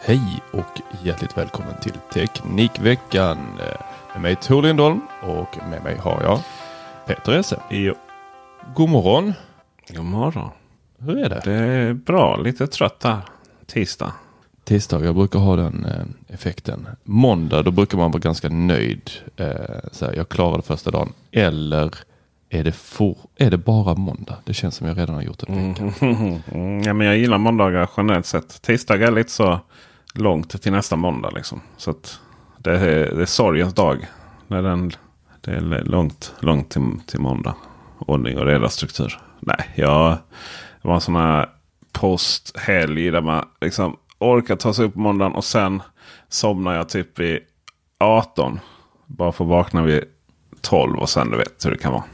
Hej och hjärtligt välkommen till Teknikveckan. Med mig Tor Lindholm och med mig har jag Peter Esse. Jo. God morgon. God morgon. Hur är det? Det är bra. Lite trött här. Tisdag. Tisdagar brukar ha den eh, effekten. Måndag då brukar man vara ganska nöjd. Eh, så här, jag klarade första dagen. Eller är det, for, är det bara måndag? Det känns som jag redan har gjort en vecka. Mm, ja, men jag gillar måndagar generellt sett. Tisdagar är lite så långt till nästa måndag. Liksom. Så att det, är, det är sorgens dag. När den, det är långt, långt till, till måndag. Ordning och reda struktur. Nej, jag det var en sån här posthelg där man liksom orkar ta sig upp på måndagen och sen somnar jag typ vid 18. Bara för att vakna vid 12 och sen du vet hur det kan vara.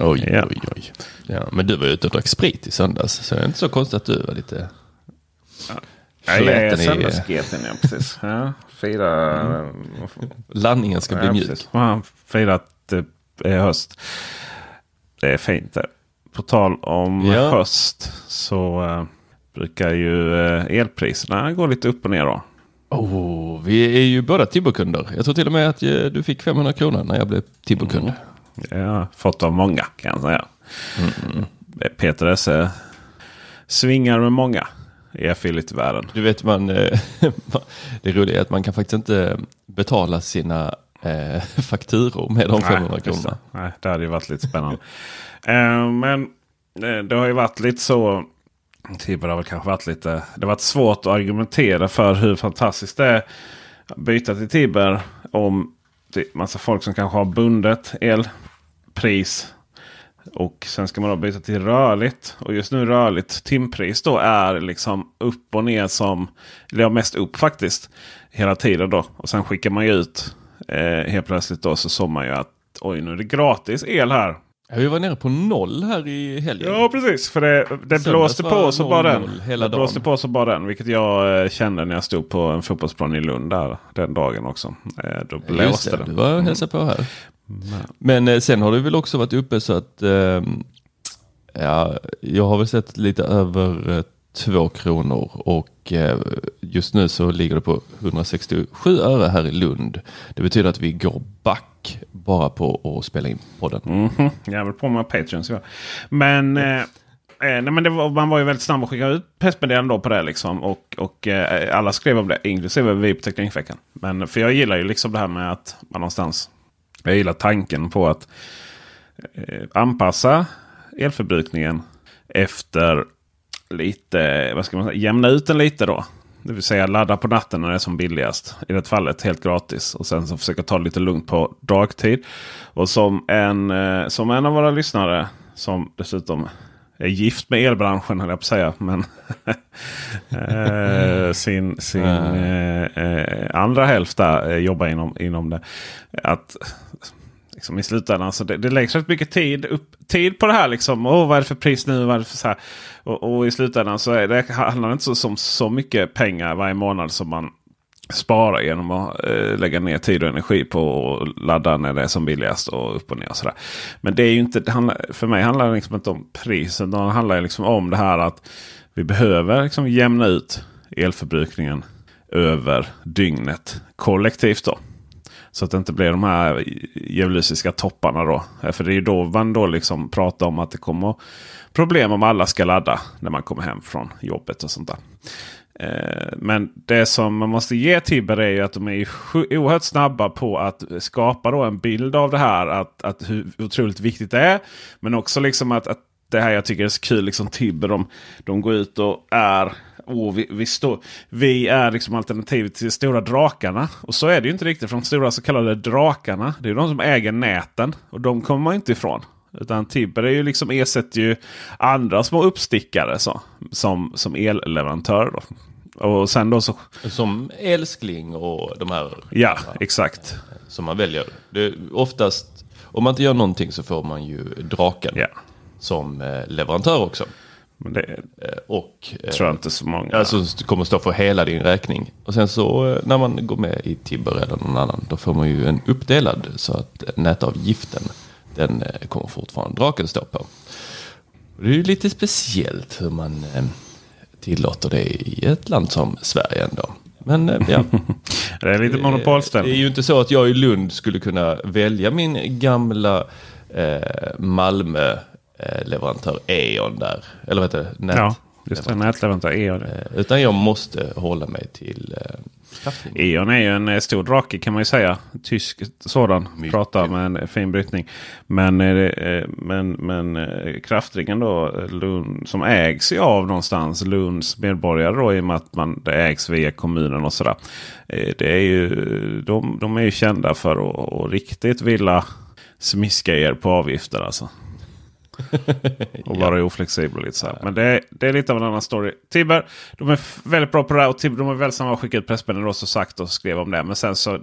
Oj, Ja. oj, oj. Ja, men du var ute och drack sprit i söndags. Så det är inte så konstigt att du var lite... Ja, Fläten i- söndagsgeten ja, precis. Ja, fira... Landningen ska bli ja, mjuk. precis. Ja, Fira att det är höst. Det är fint det. På tal om Ja. höst så eh, brukar ju eh, elpriserna gå lite upp och ner. Då. Oh, vi är ju båda Tibbo-kunder. Jag tror till och med att eh, du fick 500 kronor när jag blev. Det har jag fått av många kan jag säga. Peter Esse svingar med många i affiliate-världen. Du vet, man, eh, det roliga är att man kan faktiskt inte betala sina eh, fakturor med de 500 just kronorna. Nej, det hade ju varit lite spännande. Eh, men eh, det har ju varit lite så. Tibber har väl kanske varit lite. Det har varit svårt att argumentera för hur fantastiskt det är att byta till Tibber. Om det är massa folk som kanske har bundet elpris. Och sen ska man då byta till rörligt. Och just nu rörligt timpris då är liksom upp och ner som. Eller ja, mest upp faktiskt. Hela tiden då. Och sen skickar man ju ut. Eh, helt plötsligt då så såg man ju att oj nu är det gratis el här. Ja, Vi var nere på noll här i helgen. Ja precis. För det, det blåste på så bara 0-0 den. hela det blåste dagen. på så bara den. Vilket jag eh, kände när jag stod på en fotbollsplan i Lund där den dagen också. Eh, då blåste det, det. du var och hälsade på här. Men eh, sen har du väl också varit uppe så att ehm, ja, jag har väl sett lite över eh, två kronor och eh, just nu så ligger det på 167 öre här i Lund. Det betyder att vi går back bara på att spela in podden. Mhm. Jag är väl på med Patreons. Ja. Men, eh, eh, nej, men det var, man var ju väldigt snabb att skicka ut pressmeddelanden då på det. Liksom, och, och eh, alla skrev om det, inklusive vi på Teknikveckan. Men för jag gillar ju liksom det här med att man någonstans... Jag gillar tanken på att eh, anpassa elförbrukningen efter lite, vad ska man säga, jämna ut den lite då. Det vill säga ladda på natten när det är som billigast. I det fallet helt gratis. Och sen så försöka ta det lite lugnt på dagtid. Och som en, eh, som en av våra lyssnare som dessutom gift med elbranschen höll jag på att säga. Men eh, sin sin eh, eh, andra hälft där eh, jobbar inom, inom det. Att Liksom, I slutändan. Så det, det läggs rätt mycket tid, upp, tid på det här. Liksom. Oh, vad är det för pris nu? Vad så här? Och, och i slutändan så är det, handlar det inte så, som så mycket pengar varje månad som man spara genom att eh, lägga ner tid och energi på att ladda när det är som billigast och upp och ner. Och sådär. Men det är ju inte, det handlar, för mig handlar det liksom inte om priset. Det handlar liksom om det här att vi behöver liksom jämna ut elförbrukningen över dygnet kollektivt. då. Så att det inte blir de här geolysiska topparna då. Eh, för det är ju då man då liksom pratar om att det kommer problem om alla ska ladda när man kommer hem från jobbet och sånt där. Eh, men det som man måste ge Tibber är ju att de är oerhört snabba på att skapa då en bild av det här. Att, att hur otroligt viktigt det är. Men också liksom att, att det här jag tycker är så kul. Liksom Tibber de, de går ut och är oh, vi, vi, stå, vi är liksom alternativet till de stora drakarna. Och så är det ju inte riktigt. För de stora så kallade drakarna. Det är de som äger näten. Och de kommer man inte ifrån. Utan Tibber är ju liksom ersätter ju andra små uppstickare så, som, som elleverantör. Då. Och sen då så... Som älskling och de här. Ja, exakt. Som man väljer. Det oftast, om man inte gör någonting så får man ju draken. Ja. Som eh, leverantör också. Men det Eh, Och eh, tror jag inte så många. Alltså kommer stå för hela din räkning. Och sen så när man går med i Tibber eller någon annan. Då får man ju en uppdelad. Så att nätavgiften den eh, kommer fortfarande draken stå på. Det är ju lite speciellt hur man eh, tillåter det i ett land som Sverige ändå. Men eh, ja. det är lite Det är monopolställning. ju inte så att jag i Lund skulle kunna välja min gamla eh, Malmö leverantör E.ON där. Eller vad heter det? Nät. Ja, just det. Nätleverantör E.ON. Utan jag måste hålla mig till. E.ON är ju en eh, stor drake kan man ju säga. Tysk sådan. Mycket. Pratar med en fin brytning. Men, eh, eh, men, men kraftringen då Lund, som ägs av någonstans Lunds medborgare då i och med att man, det ägs via kommunen och sådär. Det är ju, de, de är ju kända för att, att riktigt vilja smiska er på avgifter alltså. Och vara oflexibel och lite så här. Men det är, det är lite av en annan story. Tibber, de är väldigt bra på det här. Och Tibber, de är väldigt snabba att skicka ut pressmeddelanden och så sagt och skrev om det. Men sen så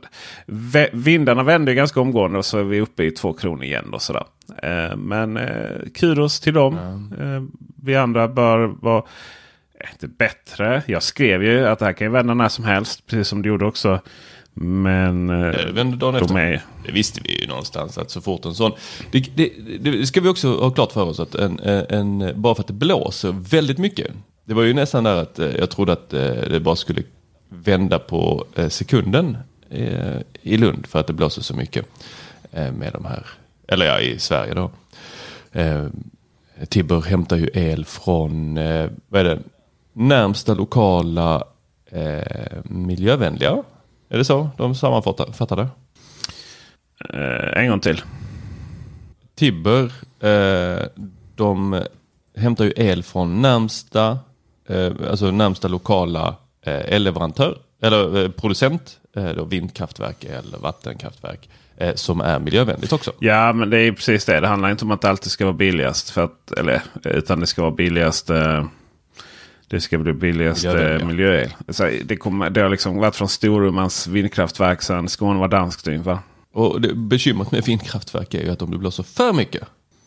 vindarna vände ju ganska omgående och så är vi uppe i två kronor igen. Då, sådär. Eh, men eh, kudos till dem. Eh, vi andra bör vara eh, inte bättre. Jag skrev ju att det här kan ju vända när som helst. Precis som du gjorde också. Men eh, Eh, vände dagen de efter. är... Det visste vi ju någonstans att så fort en sån... Det, det, det ska vi också ha klart för oss att en, en, bara för att det blåser väldigt mycket. Det var ju nästan där att eh, jag trodde att eh, det bara skulle vända på eh, sekunden eh, i Lund för att det blåser så mycket eh, med de här, eller ja i Sverige då. Eh, Tibber hämtar ju el från, eh, vad är det, närmsta lokala eh, miljövänliga. Är det så de sammanfattar fattar det? Eh, en gång till. Tibber, eh, de hämtar ju el från närmsta, eh, alltså närmsta lokala eh, elleverantör, eller eh, producent, eh, då vindkraftverk eller vattenkraftverk, som är miljövänligt också. Ja, men det är precis det. Det handlar inte om att det alltid ska vara billigast. För att, eller, utan det ska vara billigast. Det ska bli billigast eh, Miljövänliga. miljöel. Så det, kommer, det har liksom varit från Storumans vindkraftverk sedan Skåne var danskt. Och det, bekymret med vindkraftverk är ju att om det blåser för mycket,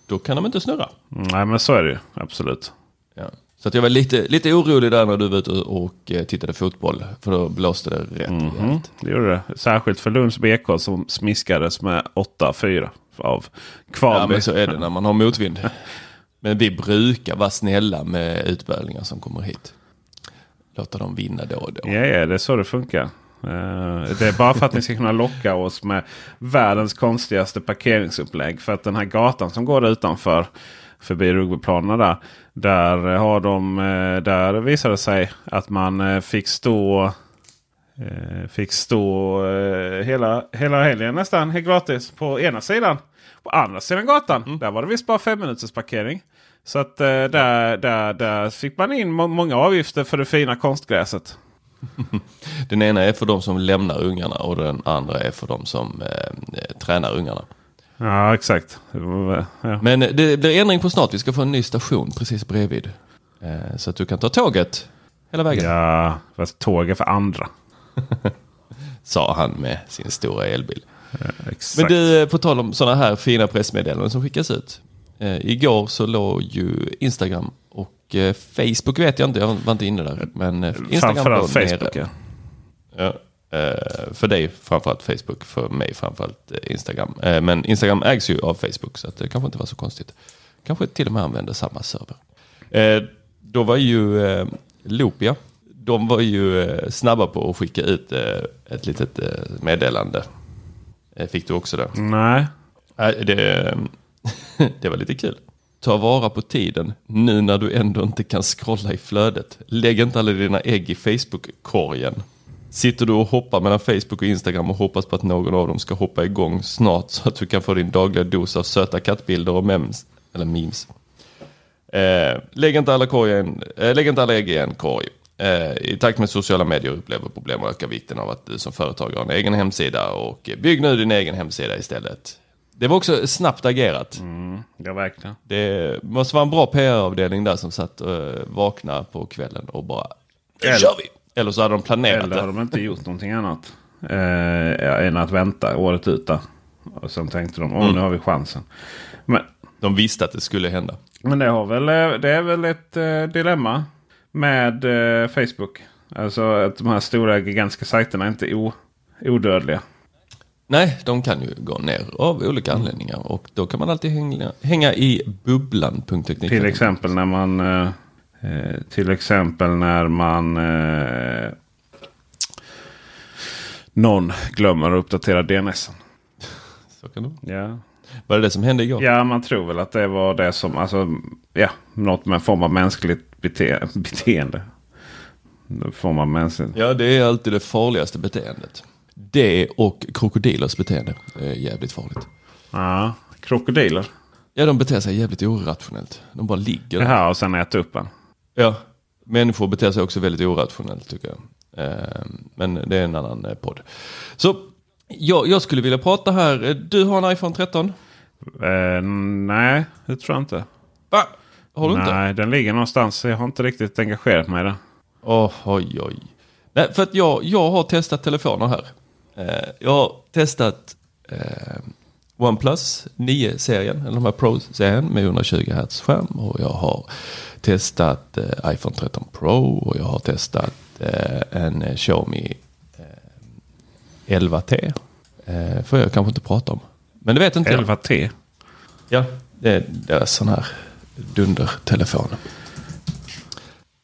då kan de inte snurra. Nej, men så är det ju. Absolut. Ja. Så att jag var lite, lite orolig där när du var ute och eh, tittade fotboll, för då blåste det rätt Mm, rejält. det gjorde det. Särskilt för Lunds BK som smiskades med 8-4 av Kvalby. Ja, men så är det när man har motvind. Men vi brukar vara snälla med utbärlingar som kommer hit. Låta dem vinna då och då. Ja, ja, det är så det funkar. Eh, det är bara för att ni ska kunna locka oss med världens konstigaste parkeringsupplägg. För att den här gatan som går utanför förbi rugbyplanerna där. Där, har de, eh, där visade det sig att man eh, fick stå Fick stå hela, hela helgen nästan helt gratis på ena sidan. På andra sidan gatan där var det visst bara fem minuters parkering. Så att eh, där, där, där fick man in må- många avgifter för det fina konstgräset. Den ena är för de som lämnar ungarna och den andra är för de som eh, tränar ungarna. Ja exakt. Ja. Men eh, det blir ändring på snart. Vi ska få en ny station precis bredvid. Eh, så att du kan ta tåget hela vägen. ja, fast tåg är för andra. Sa han med sin stora elbil. Exakt. Men du, eh, på tal om sådana här fina pressmeddelanden som skickas ut. Eh, igår så låg ju Instagram och eh, Facebook vet jag inte, jag var inte inne där. Men eh, Instagram Framförallt låg nere. Facebook ja. För dig framförallt Facebook, för mig framförallt Instagram. Men Instagram ägs ju av Facebook så det kanske inte var så konstigt. Kanske till och med använder samma server. Då var ju eh, Loopia, de var ju snabba på att skicka ut ett litet meddelande. Fick du också det? Nej. Nej, det, det var lite kul. Ta vara på tiden nu när du ändå inte kan scrolla i flödet. Lägg inte alla dina ägg i Facebook-korgen. Sitter du och hoppar mellan Facebook och Instagram och hoppas på att någon av dem ska hoppa igång snart så att du kan få din dagliga dos av söta kattbilder och memes. Eller memes. Eh, lägg, inte alla korgen, eh, lägg inte alla ägg i en korg. Eh, I takt med sociala medier upplever problem och ökar vikten av att du som företag har en egen hemsida och bygg nu din egen hemsida istället. Det var också snabbt agerat. Ja, verkligen. Det måste vara en bra PR-avdelning där som satt och uh, vaknade på kvällen och bara nu Eller- kör vi! Eller så hade de planerat Eller har det. de inte gjort någonting annat eh, än att vänta året ut. där. Och sen tänkte de, åh nu har vi chansen. Men, De visste att det skulle hända. men det, har väl, eh, det är väl ett eh, dilemma med eh, Facebook. Alltså att de här stora gigantiska sajterna är inte o, odödliga. Nej, de kan ju gå ner av olika anledningar och då kan man alltid hänga, hänga i bubblan.teknik. Till exempel när man eh, eh, till exempel när man eh, någon glömmer att uppdatera DNS. Så kan det. vara. Ja. Var det det som hände igår? ja, man tror väl att det var det som, alltså, ja, något med en form av mänskligt bete beteende. En form av mänskligt. Ja, det är alltid det farligaste beteendet. Det och krokodilers beteende är jävligt farligt. Ja, krokodiler. Ja, de beter sig jävligt orationellt. De bara ligger Det där. här och sen äta upp en. Ja, människor beter sig också väldigt orationellt tycker jag. Eh, Men det är en annan eh, podd. Så jag, jag skulle vilja prata här. Eh, Du har en iPhone 13? Eh, nej, det tror jag inte. Va? Har du inte? Nej, den ligger någonstans. Jag har inte riktigt engagerat mig i den. Oh, oj, oj. Nej, för att jag, jag har testat telefoner här. Eh, jag har testat eh, OnePlus 9-serien, eller de här Pro-serien med 120 Hz skärm. Och jag har testat eh, iPhone 13 Pro och jag har testat en Xiaomi eh, 11T. Eh, får jag kanske inte prata om. Men det vet inte jag. 11T. Ja, det är deras sån här dundertelefon.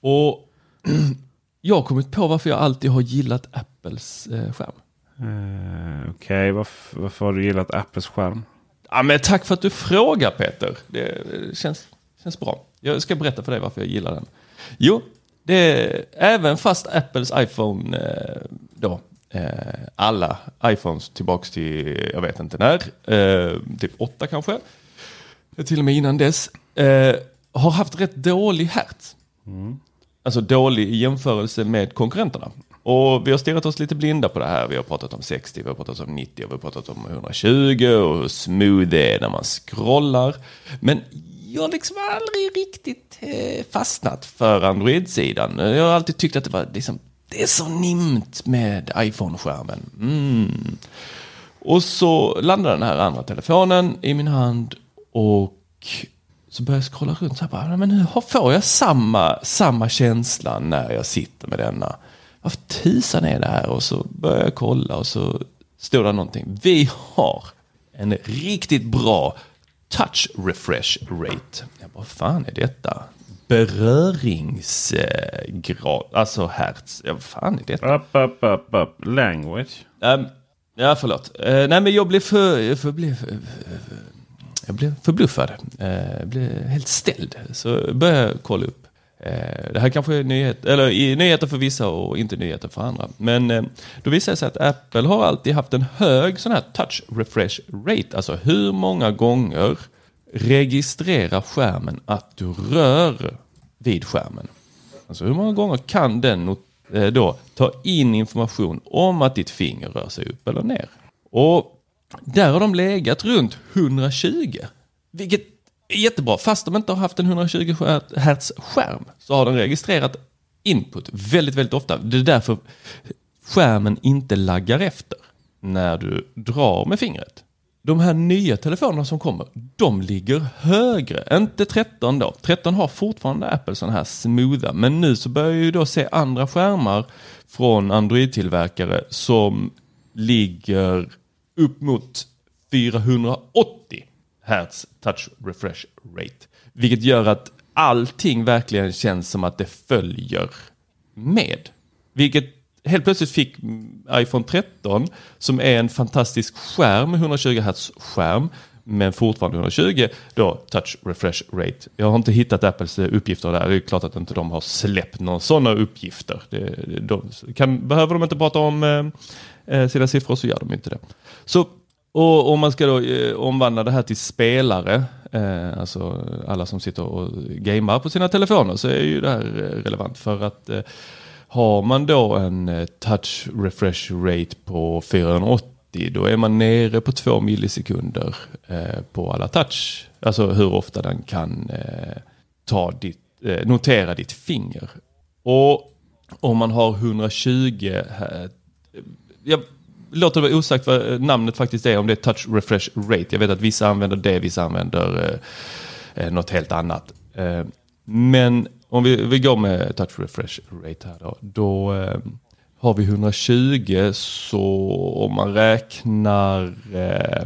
Och jag har kommit på varför jag alltid har gillat Apples skärm. Eh, Okej, varför, varför har du gillat Apples skärm? Ja, men tack för att du frågar Peter. Det känns, känns bra. Jag ska berätta för dig varför jag gillar den. Jo, det är även fast Apples iPhone eh, då, eh, alla iPhones tillbaks till, jag vet inte när, typ 8 kanske, till och med innan dess, har haft rätt dålig hertz. Alltså dålig i jämförelse med konkurrenterna. Och vi har stirrat oss lite blinda på det här. Vi har pratat om 60, vi har pratat om 90 och vi har pratat om 120 och hur smooth det är när man scrollar. Men jag har liksom aldrig riktigt eh, fastnat för Android-sidan. Jag har alltid tyckt att det var liksom, det är så nimt med iPhone-skärmen. Mm. Och så landar den här andra telefonen i min hand och så börjar jag scrolla runt så här bara, men hur får jag samma, samma känsla när jag sitter med denna? Varför tusan är det här? Och så började jag kolla och så stod det någonting. Vi har en riktigt bra touch refresh rate. Jag bara, vad fan är detta? Beröringsgrad, alltså hertz. Ja, vad fan är detta? Upp, upp, upp, upp. Language. Um, ja, förlåt. Uh, nej, men jag blev för... Jag för, blev, uh, jag blev förbluffad. Uh, jag blev helt ställd. Så började jag kolla upp. Eh, det här kanske är nyhet, eller, nyheter för vissa och inte nyheter för andra. Men eh, då visar det sig att Apple har alltid haft en hög sån här touch refresh rate. Alltså hur många gånger registrerar skärmen att du rör vid skärmen. Alltså hur många gånger kan den eh, då ta in information om att ditt finger rör sig upp eller ner? Och där har de legat runt 120. Vilket jättebra. Fast de inte har haft en 120 Hz skärm så har den registrerat input väldigt, väldigt ofta. Det är därför skärmen inte laggar efter. när du drar med fingret. De här nya telefonerna som kommer, de ligger högre. Inte 13 då. 13 har fortfarande Apple sådana här smootha. Men nu så börjar jag ju då se andra skärmar från Android-tillverkare som ligger upp mot 480 Hertz touch refresh rate. Vilket gör att allting verkligen känns som att det följer med. Vilket helt plötsligt fick iPhone 13 som är en fantastisk skärm 120 Hz skärm men fortfarande 120 då touch refresh rate. Jag har inte hittat Apples eh, uppgifter där. Det är klart att inte de har släppt några sådana uppgifter. Det, de, kan, behöver de inte prata om eh, eh sina siffror så gör de inte det. Så och om man ska då eh, omvandla det här till spelare, eh, alltså alla som sitter och gamear på sina telefoner, så är ju det här eh, relevant för att eh, har man då en eh, touch refresh rate på 480 då är man nere på 2 millisekunder eh, på alla touch. Alltså hur ofta den kan eh, ta ditt, eh, notera ditt finger. Och om man har 120 ja, låter det vara osagt vad eh, namnet faktiskt är, om det är touch refresh rate. Jag vet att vissa använder det, vissa använder eh, eh, något helt annat. Eh, men om vi, vi går med touch refresh rate här då. Då eh, har vi 120 så om man räknar eh,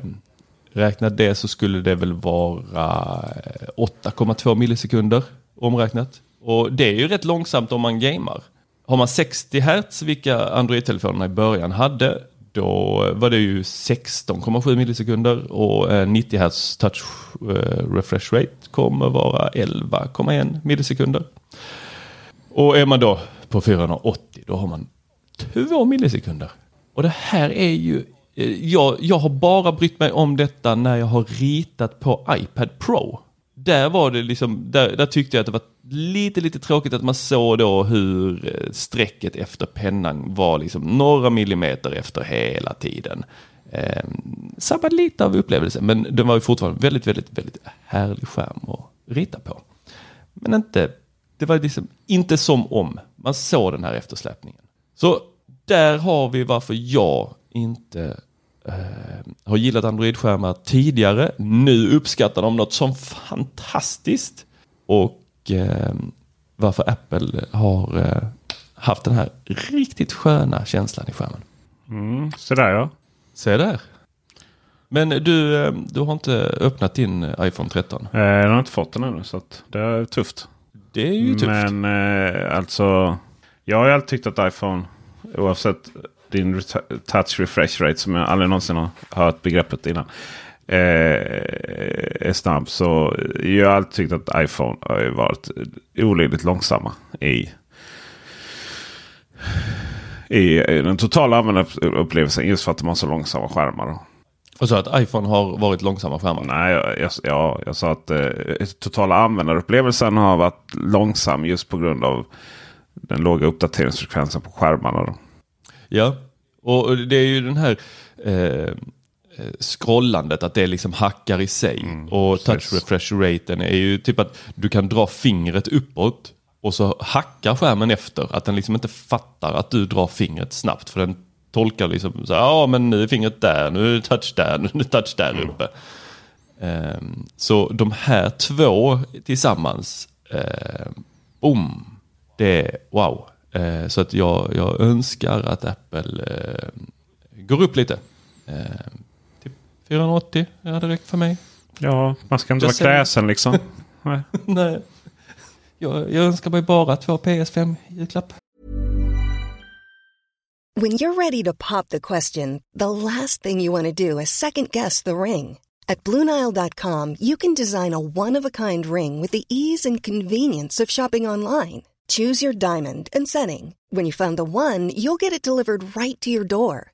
räknar det så skulle det väl vara eh, 8,2 millisekunder omräknat. Och det är ju rätt långsamt om man gamar. Har man 60 Hz, vilka Android-telefonerna i början hade, då var det ju 16,7 millisekunder och eh, 90 Hz touch eh, refresh rate kommer vara 11,1 millisekunder. Och är man då på 480 då har man 2 millisekunder. Och det här är ju, eh, jag, jag har bara brytt mig om detta när jag har ritat på iPad Pro där var det liksom, där, där, tyckte jag att det var lite, lite tråkigt att man såg då hur eh, strecket efter pennan var liksom några millimeter efter hela tiden. Eh, sabbade lite av upplevelsen, men den var ju fortfarande väldigt, väldigt, väldigt härlig skärm att rita på. Men inte, det var liksom inte som om man såg den här eftersläpningen. Så där har vi varför jag inte eh, har gillat Android-skärmar tidigare. Nu uppskattar de något som fantastiskt. Och eh, varför Apple har eh, haft den här riktigt sköna känslan i skärmen. Mm, så där ja. Se där. Men du, eh, du har inte öppnat din iPhone 13? Eh, jag har inte fått den ännu så det är tufft. Det är ju tufft. Men eh, alltså, jag har ju alltid tyckt att iPhone, oavsett din touch refresh rate som jag aldrig någonsin har hört begreppet innan. Eh, är snabb. Så jag har alltid tyckt att iPhone har varit olidligt långsamma i, i den totala användarupplevelsen. Just för att de har så långsamma skärmar. Och så att iPhone har varit långsamma skärmar? Nej, jag, jag, ja, jag sa att eh, totala användarupplevelsen har varit långsam just på grund av den låga uppdateringsfrekvensen på skärmarna. Då. Ja, och det är ju den här eh, scrollandet, att det liksom hackar i sig. Mm, och touch refresh raten är ju typ att du kan dra fingret uppåt och så hackar skärmen efter. Att den liksom inte fattar att du drar fingret snabbt. För den tolkar liksom så ja men nu är fingret där, nu är det touch där, nu är det touch där mm. uppe. Um, så de här två tillsammans, uh, boom, det är wow. Eh, så att jag, jag önskar att Apple eh, går upp lite. Eh, typ 480 hade räckt för mig. Ja, man ska inte vara kräsen liksom. Nej. Nej. Jag, jag önskar mig bara två PS5 julklapp. When you're ready to pop the question, the last thing you want to do is second guess the ring. At BlueNile.com you can design a one-of-a-kind ring with the ease and convenience of shopping online. Choose your diamond and setting. When you find the one, you'll get it delivered right to your door.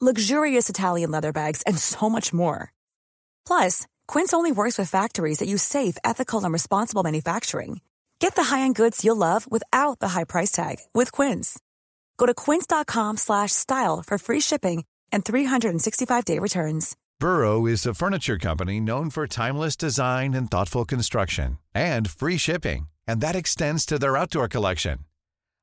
luxurious Italian leather bags, and so much more. Plus, Quince only works with factories that use safe, ethical, and responsible manufacturing. Get the high-end goods you'll love without the high price tag with Quince. Go to quince.com slash style for free shipping and 365-day returns. Burrow is a furniture company known for timeless design and thoughtful construction and free shipping, and that extends to their outdoor collection.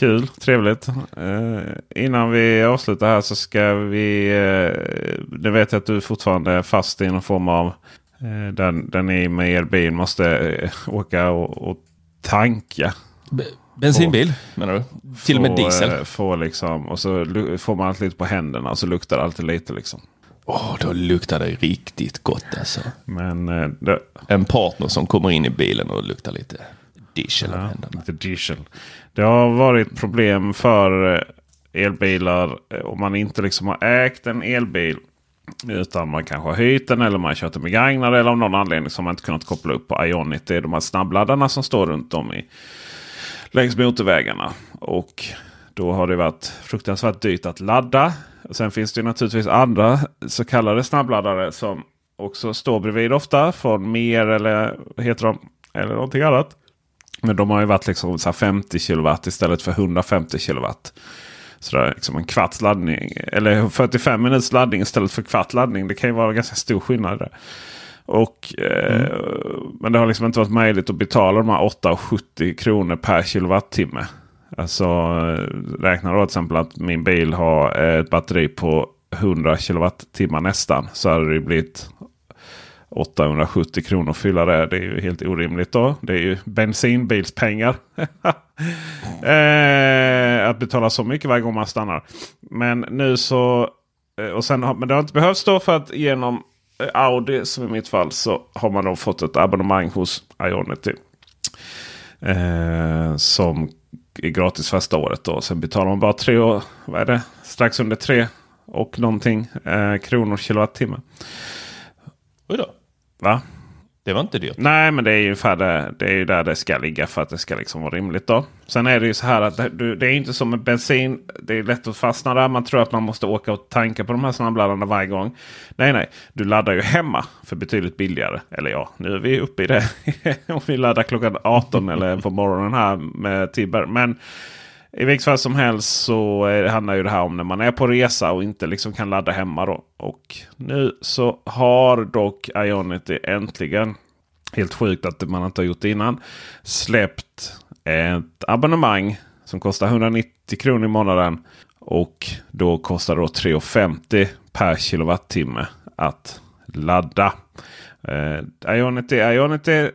Kul, trevligt. Eh, innan vi avslutar här så ska vi... Uh, det vet jag att du fortfarande är fast i någon form av... Uh, där, där ni med er bil måste uh, åka och, och tanka. B bensinbil menar du? Till och med diesel? Uh, få liksom, och så får man allt lite på händerna och så luktar det alltid lite liksom. Åh, oh, då luktar det riktigt gott alltså. Men, det... En partner som kommer in i bilen och luktar lite diesel ja, lite diesel. Det har varit problem för eh, elbilar eh, om man inte liksom har ägt en elbil. Utan man kanske har hyrt den eller man har kört den begagnad. Eller av någon anledning som man inte kunnat koppla upp på Ionit. Det är de här snabbladdarna som står runt om i längs motorvägarna. Och då har det varit fruktansvärt dyrt att ladda. Sen finns det naturligtvis andra så kallade snabbladdare som också står bredvid ofta. Från Mer eller heter de. Eller någonting annat. Men de har ju varit liksom så 50 kW istället för 150 kW. Så det är liksom en kvarts laddning. Eller 45 minuters laddning istället för kvart laddning. Det kan ju vara ganska stor skillnad där. Och, eh, mm. Men det har liksom inte varit möjligt att betala de här 8,70 kronor per kilowattimme. Alltså räkna då till exempel att min bil har ett batteri på 100 kilowattimmar nästan. Så hade det blivit 870 kronor fylla det. Det är ju helt orimligt då. Det är ju bensinbilspengar. eh, att betala så mycket varje gång man stannar. Men nu så... Eh, och sen, men det har inte behövts då för att genom eh, Audi som i mitt fall så har man då fått ett abonnemang hos Ionity. Eh, som är gratis första året. Då. Sen betalar man bara tre år, vad är det? strax under tre och någonting eh, kronor kilowattimme. Oj då. Va? Det var inte dyrt. Nej, men det är ju det, det är ju där det ska ligga för att det ska liksom vara rimligt. då. Sen är det ju så här att det, det är inte som med bensin. Det är lätt att fastna där. Man tror att man måste åka och tanka på de här snabbladdarna varje gång. Nej, nej. Du laddar ju hemma för betydligt billigare. Eller ja, nu är vi uppe i det. Om vi laddar klockan 18 eller på morgonen här med Tibber. Men i vilket fall som helst så handlar ju det här om när man är på resa och inte liksom kan ladda hemma. Då. Och nu så har dock Ionity äntligen, helt sjukt att man inte har gjort det innan, släppt ett abonnemang som kostar 190 kronor i månaden. Och då kostar det 3,50 per kilowattimme att ladda. Eh, Ionity, Ionity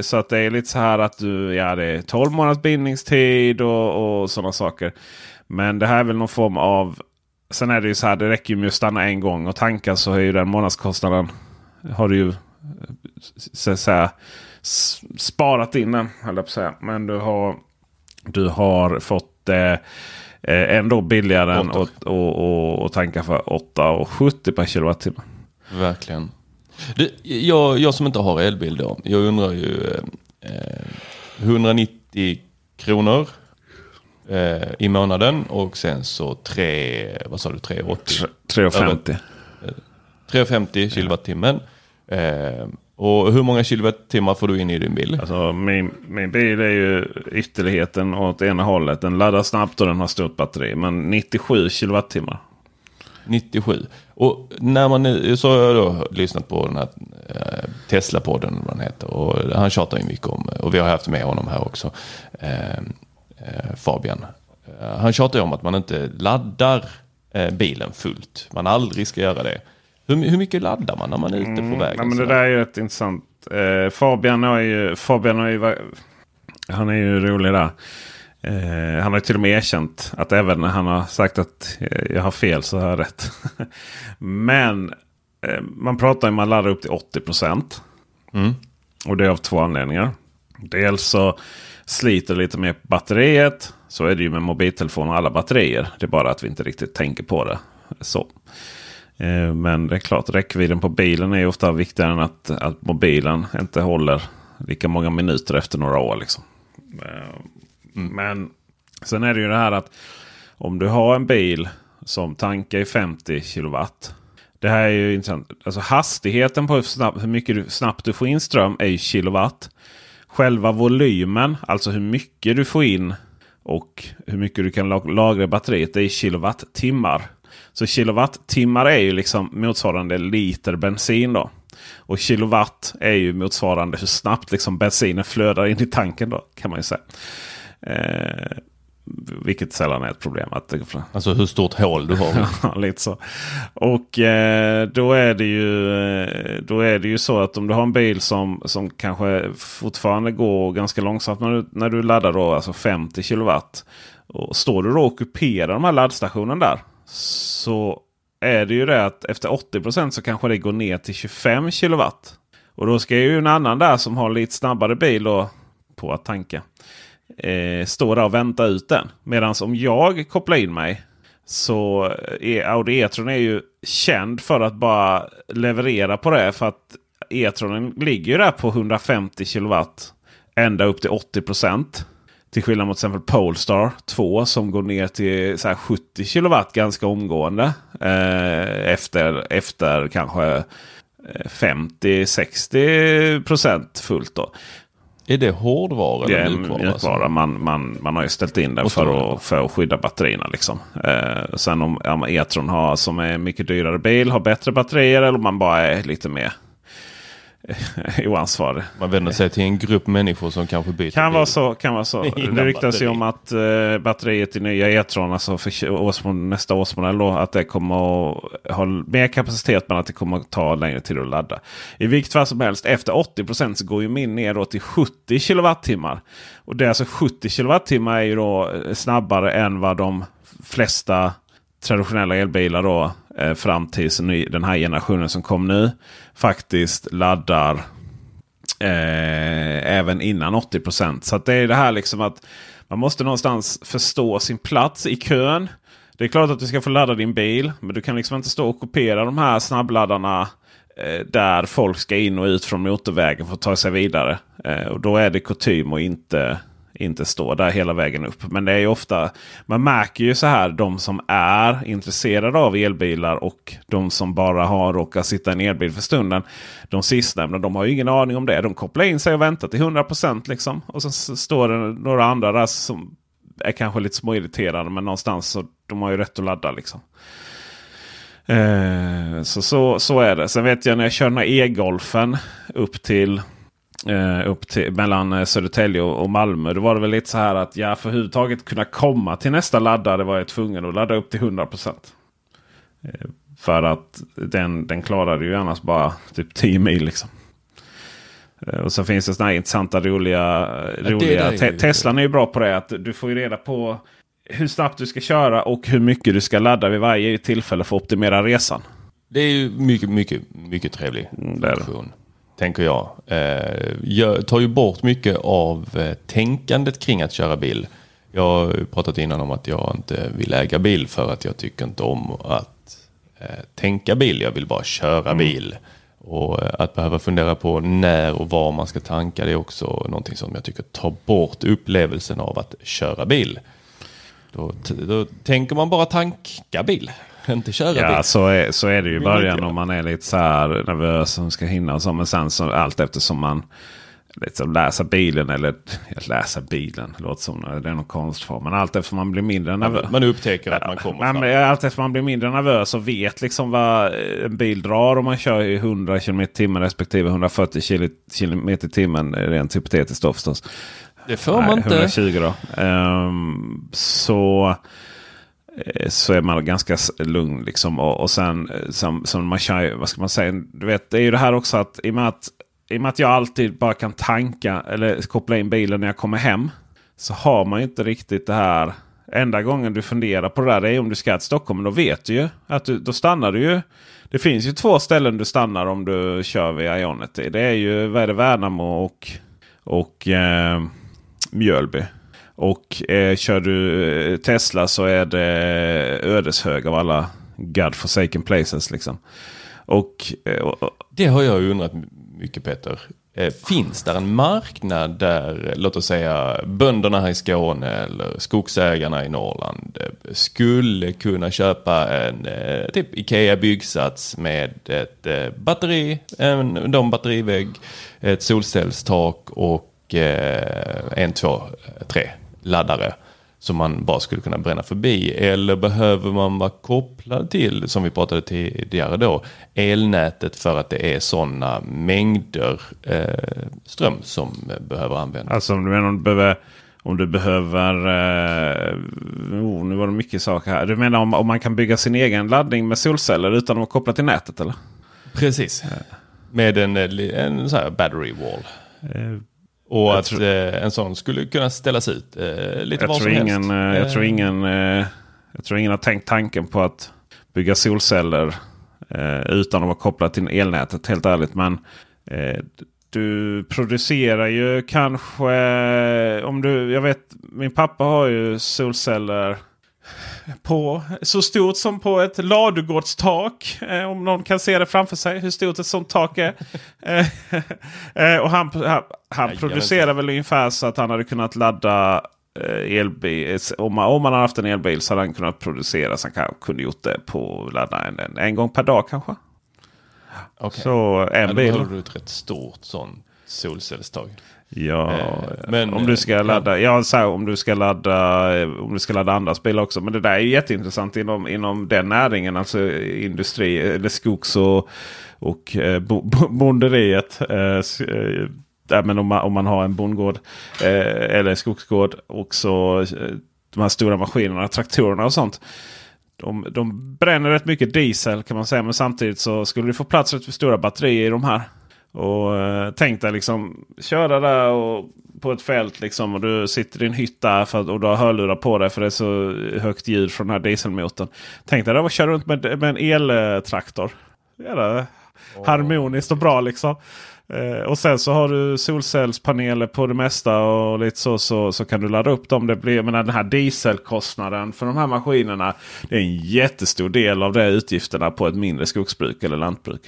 så att det är lite så här att du, ja det är 12 månaders bindningstid och, och sådana saker. Men det här är väl någon form av... Sen är det ju så här, det räcker ju med att stanna en gång och tanka så är ju den månadskostnaden. Har du ju så att säga, sparat in den, på säga. Men du har, du har fått eh, ändå billigare än att och, och, och tanka för 8,70 per kilowattimme. Verkligen. Det, jag, jag som inte har elbil då, jag undrar ju eh, 190 kronor eh, i månaden och sen så 3, vad sa du, 380? 350. 350 kilowattimmen. Eh, och hur många kilowattimmar får du in i din bil? Alltså, min, min bil är ju ytterligheten åt ena hållet. Den laddar snabbt och den har stort batteri. Men 97 kilowattimmar. 97. Och när man nu, så har jag då lyssnat på den här eh, Tesla-podden, vad den heter. Och han tjatar ju mycket om, och vi har haft med honom här också, eh, eh, Fabian. Eh, han tjatar ju om att man inte laddar bilen fullt. Man aldrig ska göra det. Hur, hur mycket laddar man när man är ute på Mm, vägen? ja, men det där är ju rätt intressant. Fabian har ju, Fabian har ju, han är ju rolig där. Eh, han har ju till och med erkänt att även när han har sagt att eh, jag har fel så har jag rätt. men eh, man pratar om att man laddar upp till 80 procent. Mm. Och det är av två anledningar. Dels så sliter lite mer på batteriet. Så är det ju med mobiltelefon och alla batterier. Det är bara att vi inte riktigt tänker på det. Så. Eh, Men det är klart, räckvidden på bilen är ju ofta viktigare än att, att mobilen inte håller lika många minuter efter några år. Liksom. Mm. Men sen är det ju det här att om du har en bil som tankar i 50 kilowatt. Det här är ju intressant. Alltså hastigheten på hur, snabbt, hur mycket du, snabbt du får in ström är ju kilowatt. Själva volymen, alltså hur mycket du får in och hur mycket du kan lagra i batteriet, det är kilowattimmar. Så kilowattimmar är ju liksom motsvarande liter bensin då. Och kilowatt är ju motsvarande hur snabbt liksom bensinen flödar in i tanken då kan man ju säga. Eh, vilket sällan är ett problem. Att Alltså hur stort hål du har. Lite så. Och eh, då, är det ju, eh, då är det ju så att om du har en bil som, som kanske fortfarande går ganska långsamt när du, när du laddar då, alltså 50 kilowatt. Och står du då och ockuperar de här laddstationen där. Så är det ju det att efter 80% så kanske det går ner till 25 kilowatt. Och då ska ju en annan där som har lite snabbare bil då, på att tanka. Eh, stå där och vänta ut den. Medan om jag kopplar in mig så eh, är Audi E-tron är ju känd för att bara leverera på det. För att E-tronen ligger ju där på 150 kilowatt ända upp till 80 procent. Till skillnad mot till exempel Polestar 2 som går ner till så här 70 kilowatt ganska omgående. Eh, efter, efter kanske eh, 50-60 procent fullt. Då. Är det hårdvara Det eller en mjukvara? mjukvara. Man, man, man har ju ställt in den för att, för att skydda batterierna. Liksom. Eh, sen om ja, E-tron har, som är mycket dyrare bil har bättre batterier eller om man bara är lite mer oansvarig. Man vänder sig till en grupp människor som kanske byter Kan vara så. Kan vara så. Det ryktas ju om att eh, batteriet i nya E-tron, alltså för årsmod- nästa årsmodell, då, att det kommer att ha mer kapacitet men att det kommer att ta längre tid att ladda. I vilket fall som helst, efter 80 så går ju min ner då till 70 kilowattimmar. Och det är alltså 70 kilowattimmar är ju då eh, snabbare än vad de flesta traditionella elbilar då eh, fram tills den här generationen som kom nu faktiskt laddar eh, även innan 80% Så att det är det här liksom att man måste någonstans förstå sin plats i kön. Det är klart att du ska få ladda din bil. Men du kan liksom inte stå och kopiera de här snabbladdarna eh, där folk ska in och ut från motorvägen för att ta sig vidare. Eh, och då är det kutym och inte inte stå där hela vägen upp. Men det är ju ofta, man märker ju så här de som är intresserade av elbilar och de som bara har råkat sitta i en elbil för stunden. De sistnämnda de har ju ingen aning om det. De kopplar in sig och väntar till 100% liksom. Och så står det några andra där som är kanske lite småirriterade men någonstans så de har ju rätt att ladda liksom. Eh, så, så, så är det. Sen vet jag när jag kör den här e-golfen upp till eh, upp till, mellan eh, Södertälje och, och Malmö. Då var det väl lite så här att ja, för överhuvudtaget kunna komma till nästa laddare var jag tvungen att ladda upp till 100 Eh, för att den, den klarade ju annars bara typ 10 mil. Liksom. Och så finns det sådana här intressanta roliga... roliga ju- Te- Teslan är ju bra på det. att Du får ju reda på hur snabbt du ska köra och hur mycket du ska ladda vid varje tillfälle för att optimera resan. Det är ju mycket, mycket, mycket trevlig Mm, det är det. Tänker jag. Eh, jag tar ju bort mycket av eh, tänkandet kring att köra bil. Jag har pratat innan om att jag inte vill äga bil för att jag tycker inte om att eh, tänka bil. Jag vill bara köra Mm. bil. Och eh, att behöva fundera på när och var man ska tanka det är också någonting som jag tycker tar bort upplevelsen av att köra bil. Då, då tänker man bara tanka bil, inte köra ja, bil. Så är, så är det ju i början om man är lite så här nervös som ska hinna och så. Men sen så allt eftersom man liksom läser bilen eller läsa bilen. Låter som det är någon konstform. Men allt eftersom man blir mindre nervös. Man upptäcker att man kommer fram. allt eftersom man blir mindre nervös och vet liksom vad en bil drar om man kör i 100 km timmen respektive 140 km timmen. Rent hypotetiskt då förstås. Det får man inte. 120 då. Ehm, så, Eh, så är man ganska lugn. Liksom. Och, och sen eh, som, som man kör, vad ska man säga? Du vet, det är ju det här också att i och med att, i och med att jag alltid bara kan tanka eller koppla in bilen när jag kommer hem. Så har man ju inte riktigt det här. Enda gången du funderar på det där är om du ska till Stockholm. Men då vet du ju att du, då stannar du ju. Det finns ju två ställen du stannar om du kör via Ionity. Det är ju vad är det, Värnamo och, och eh, Mjölby. Och eh, kör du eh, Tesla så är det ödeshög av alla God forsaken places. Liksom. Och, eh, och, Det har jag undrat mycket Peter. Eh, finns där en marknad där, låt oss säga bönderna här i Skåne eller skogsägarna i Norrland eh, skulle kunna köpa en typ Ikea byggsats med ett batteri, en de batterivägg, ett solcellstak och en, två, tre laddare som man bara skulle kunna bränna förbi? Eller behöver man vara kopplad till, som vi pratade tidigare då, elnätet för att det är sådana mängder eh, ström som eh, behöver användas? Alltså om du menar om du behöver... Om du behöver... Eh, oh, nu var det mycket saker här. Du menar om, om man kan bygga sin egen laddning med solceller utan att vara kopplad till nätet eller? Precis. Med en, eh, en så battery wall. Och jag att tror- eh, en sån skulle kunna ställas ut eh, lite jag, var tror som ingen, helst. eh, jag, tror ingen, jag tror ingen har tänkt tanken på att bygga solceller utan att vara kopplad till elnätet. Helt ärligt. Men du producerar ju kanske... Om du, jag vet, min pappa har ju solceller på så stort som på ett ladugårdstak. Eh, om någon kan se det framför sig hur stort ett sånt tak är. Eh, eh, och han, han, han Nej, producerar väl ungefär så att han hade kunnat ladda eh, elbil. Om man, om man hade haft en elbil så hade han kunnat producera. Så han kunde gjort det på ladda en, en, en gång per dag kanske. okej. Så en Ja, då bil. behöver du ett rätt stort sån solcellstag. Ja, Eh, men, om du ska eh, ladda, ja. så om du ska ladda, eh, om du ska ladda andras bilar också. Men det där är jätteintressant inom, inom den näringen, alltså industri eller skogs och, och eh, bo, bo, bonderiet. Eh, men om man, om man har en bondgård eh, eller skogsgård och så de här stora maskinerna, traktorerna och sånt. De, de bränner rätt mycket diesel kan man säga. Men samtidigt så skulle du få plats rätt för stora batterier i de här. Och eh, tänk dig liksom köra där och på ett fält liksom och du sitter i en hytt där för och du har hörlurar på dig för det är så högt ljud från den här dieselmotorn. Tänk dig att köra runt med, med en eltraktor. Jävla harmoniskt och bra liksom. Eh, och sen så har du solcellspaneler på det mesta och lite så, så, så kan du ladda upp dem. Det blir, menar, den här dieselkostnaden för de här maskinerna. Det är en jättestor del av de utgifterna på ett mindre skogsbruk eller lantbruk.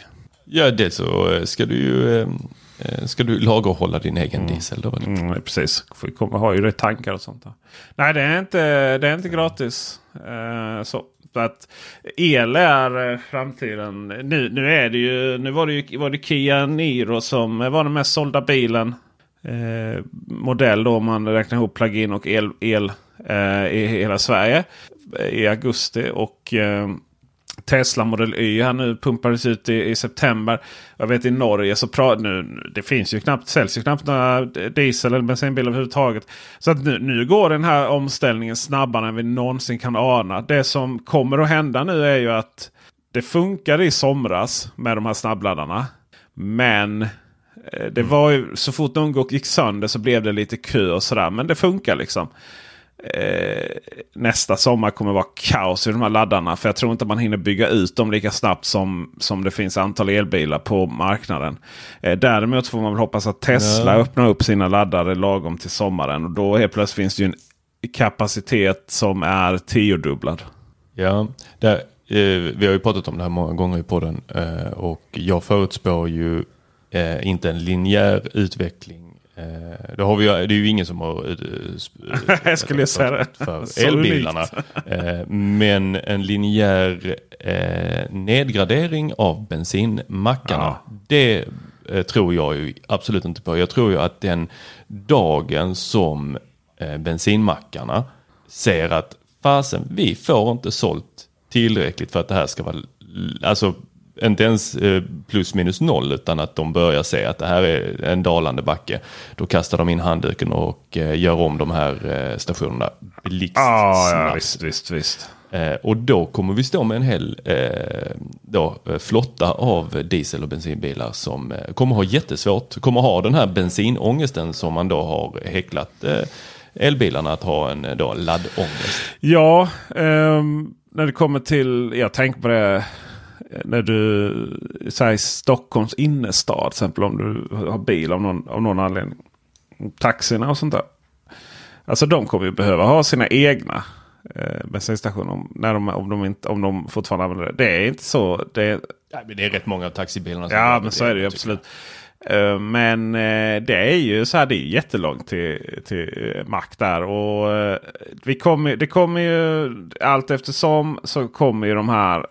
Ja, det så eh, ska du ju eh, eh, ska du lagerhålla din egen diesel. Då, eller? Mm, precis. Får har ju det tankar och sånt. Där. Nej, det är inte, det är inte gratis. Eh, så. Att el är framtiden. Nu, nu, är det ju, nu var det ju var det Kia Niro som var den mest sålda bilen. Eh, modell då om man räknar ihop plug-in och el, el eh, i hela Sverige. I augusti. Och eh, Tesla Model Y här nu pumpades ut i, i september. Jag vet i Norge så pra, nu, det finns ju knappt, säljs ju knappt några diesel eller bensinbilar överhuvudtaget. Så att nu, nu går den här omställningen snabbare än vi någonsin kan ana. Det som kommer att hända nu är ju att det funkade i somras med de här snabbladdarna. Men eh, det var ju så fort någon gick sönder så blev det lite kö och sådär. Men det funkar liksom. Eh, nästa sommar kommer vara kaos i de här laddarna. För jag tror inte man hinner bygga ut dem lika snabbt som, som det finns antal elbilar på marknaden. Eh, däremot får man väl hoppas att Tesla Ja. öppnar upp sina laddare lagom till sommaren. Och då helt plötsligt finns det ju en kapacitet som är tiodubblad. Ja, där, eh, vi har ju pratat om det här många gånger i podden eh, och jag förutspår ju eh, inte en linjär utveckling. Eh, det, har vi, det är ju ingen som har eh, Jag skulle säga det. för elbilarna. Eh, men en linjär eh, nedgradering av bensinmackarna, Ja. det eh, tror jag ju absolut inte på. Jag tror ju att den dagen som eh, bensinmackarna ser att fasen, vi får inte sålt tillräckligt för att det här ska vara, alltså inte ens eh, plus minus noll utan att de börjar se att det här är en dalande backe. Då kastar de in handduken och eh, gör om de här eh, stationerna blixtsnabbt. Ah, ja, visst, visst, visst. Och då kommer vi stå med en hel då, flotta av diesel och bensinbilar som kommer ha jättesvårt. Kommer ha den här bensinångesten som man då har häcklat elbilarna att ha en då, laddångest. Ja, ehm, när det kommer till, jag tänker på det när du säger Stockholms innerstad till exempel om du har bil av någon, av någon anledning. Taxierna och sånt där. Alltså de kommer ju behöva ha sina egna eh, bensinstationer om, när de, om, de inte, om de fortfarande använder det. Det är inte så. Det är, Ja, men det är rätt många av taxibilarna som Ja, men så är det ju absolut. Eh, Men eh, det är ju så här, det är jättelångt till, till mack där. Och vi kommer, det kommer ju allt eftersom så kommer ju de här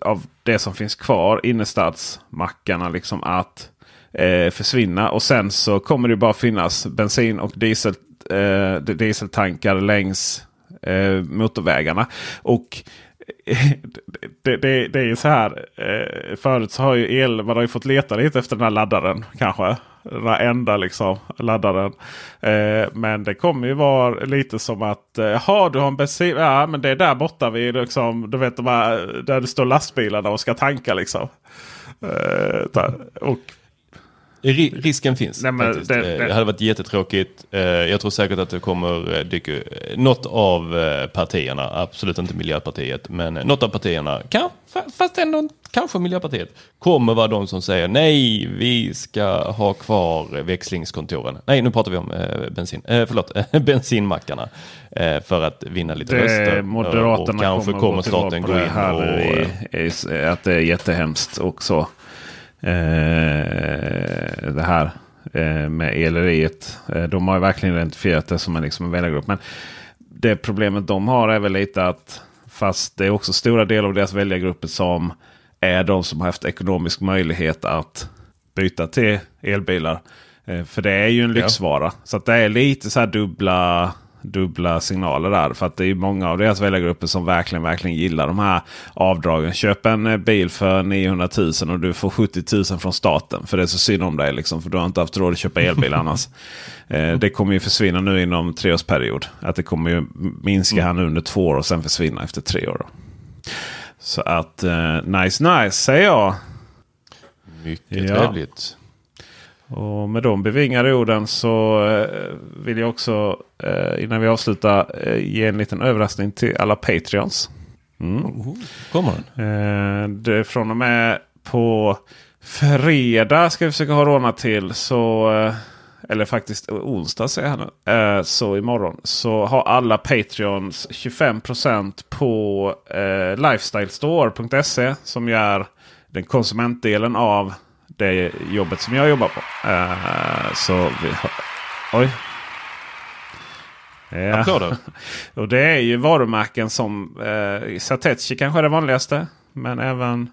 av det som finns kvar innerstadsmackarna liksom att eh, försvinna. Och sen så kommer det bara finnas bensin och diesel, eh, dieseltankar längs eh, motorvägarna. Och det, det, det är ju så här. Eh, förut så har ju el, man har ju fått leta lite efter den här laddaren kanske. Den här enda liksom laddaren. Eh, men det kommer ju vara lite som att eh, jaha du har en bensin. Ja men det är där borta vid liksom, du vet de här, där det står lastbilarna och ska tanka liksom. Eh, och Risken finns. Nej, men faktiskt. det- Eh, det- det hade varit jättetråkigt. Eh, Jag tror säkert att det kommer eh, dyka något av partierna, absolut inte Miljöpartiet, men något av partierna, kan, fast ändå kanske Miljöpartiet, kommer vara de som säger nej, vi ska ha kvar växlingskontoren. Nej, nu pratar vi om eh, bensin, eh, förlåt, bensinmackarna eh, för att vinna lite det, röster. Moderaterna och kanske kommer, kommer staten gå det in och... i, i, att det är jättehemskt också. Det här eh, med eleriet. Eh, de har ju verkligen identifierat det som en, liksom en väljargrupp. Men det problemet de har är väl lite att fast det är också stora delar av deras väljargrupper som är de som har haft ekonomisk möjlighet att byta till elbilar. Eh, För det är ju en lyxvara. Så att det är lite så här dubbla, dubbla signaler där. För att det är många av deras väljargrupper som verkligen, verkligen gillar de här avdragen. Köp en eh, bil för 900 000 och du får 70 000 från staten. För det är så synd om dig liksom. För du har inte haft råd att köpa elbil annars. Eh, Det kommer ju försvinna nu inom treårsperiod. Att det kommer ju minska här nu under två år och sen försvinna efter tre år. Då. Så att eh, nice nice säger jag. Mycket Ja. trevligt. Och med de bevingade orden så eh, vill jag också eh, innan vi avslutar eh, ge en liten överraskning till alla Patreons. Kommer den? Eh, det, från och med på fredag ska vi försöka ha råna till. Så, eller faktiskt onsdag säger här nu. Så imorgon så har alla Patreons 25% på eh, lifestylestore.se som gör den konsumentdelen av det jobbet som jag jobbar på. Eh, så vi har, oj. Ja. Applåder. Och det är ju varumärken som eh, Satechi kanske är det vanligaste. Men även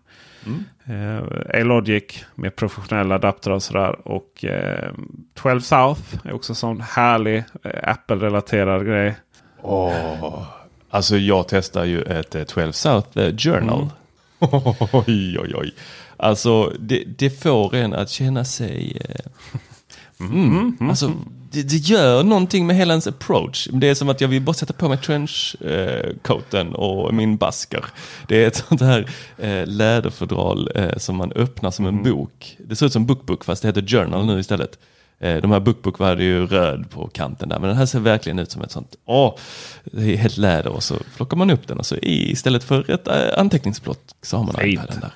eh, A-Logic med professionella adaptrar och sådär. Och eh, 12 South är också en sån härlig Apple-relaterad grej. Åh, alltså jag testar ju ett eh, 12 South Journal. Oj, oj, oj. Alltså det, det får en att känna sig... eh, Mm. Alltså, det, det gör någonting med hela ens approach. Det är som att jag vill bara sätta på mig trenchcoaten och min basker. Det är ett sånt här eh, läderfodral eh, som man öppnar som en bok. Det ser ut som bookbook fast det heter journal nu istället. Eh, de här bookbook var ju röd på kanten där men den här ser verkligen ut som ett sånt, åh, det är helt läder och så plockar man upp den och så i, istället för ett äh, anteckningsblock så har man Fint. iPaden där.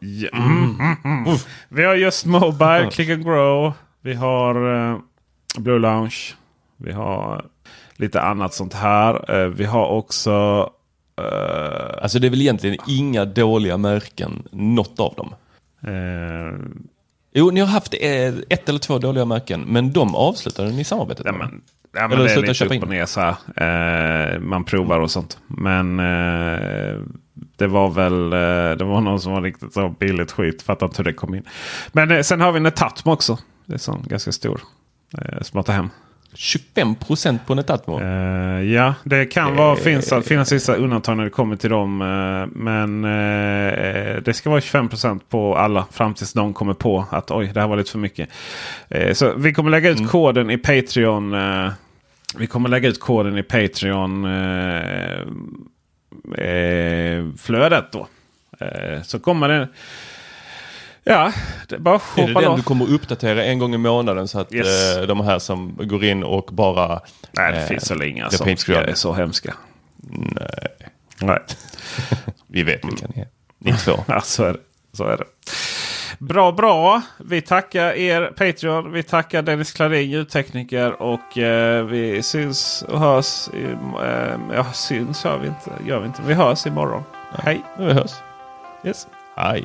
Ja, mm, mm, mm. Vi har just Mobile, Click and Grow. Vi har eh, Blue Lounge. Vi har lite annat sånt här. Eh, vi har också Eh, Alltså det är väl egentligen inga dåliga märken, något av dem. Jo, ni har haft eh, ett eller två dåliga märken, men de avslutade ni samarbetet ja, med. men, ja, men Eller det är lite köpa upp och ner så här. Eh, man provar och sånt. Men eh, det var väl eh, det var någon som var riktigt så billigt skit. Fattar inte hur det kom in. Men eh, sen har vi Netatmo också. Det är sån ganska stor. Eh, som man tar hem. 25% på Netatmo. Eh, ja, det kan vara, finns, finnas vissa undantag när det kommer till dem. eh, men eh, det ska vara 25% på alla fram tills någon kommer på att oj, det här var lite för mycket. Eh, så vi kommer lägga ut koden i Patreon. eh, vi kommer lägga ut koden i Patreon eh, eh, flödet då. Eh, så kommer det. Ja, det är bara att Är det den loss. du kommer uppdatera en gång i månaden så att Yes. eh, de här som går in och bara... Nej, det eh, finns väl inga som ska, är så hemska. Nej, Nej. vi vet vilka ni är. Ni två. Ja, så är det. Så är det. Bra, bra. Vi tackar er Patreon. Vi tackar Dennis Klarin, ljudtekniker. Och eh, vi syns och hörs. I, eh, ja, syns gör vi inte. Gör vi inte. Vi hörs imorgon. Hej! Vi hörs. Yes. Hej.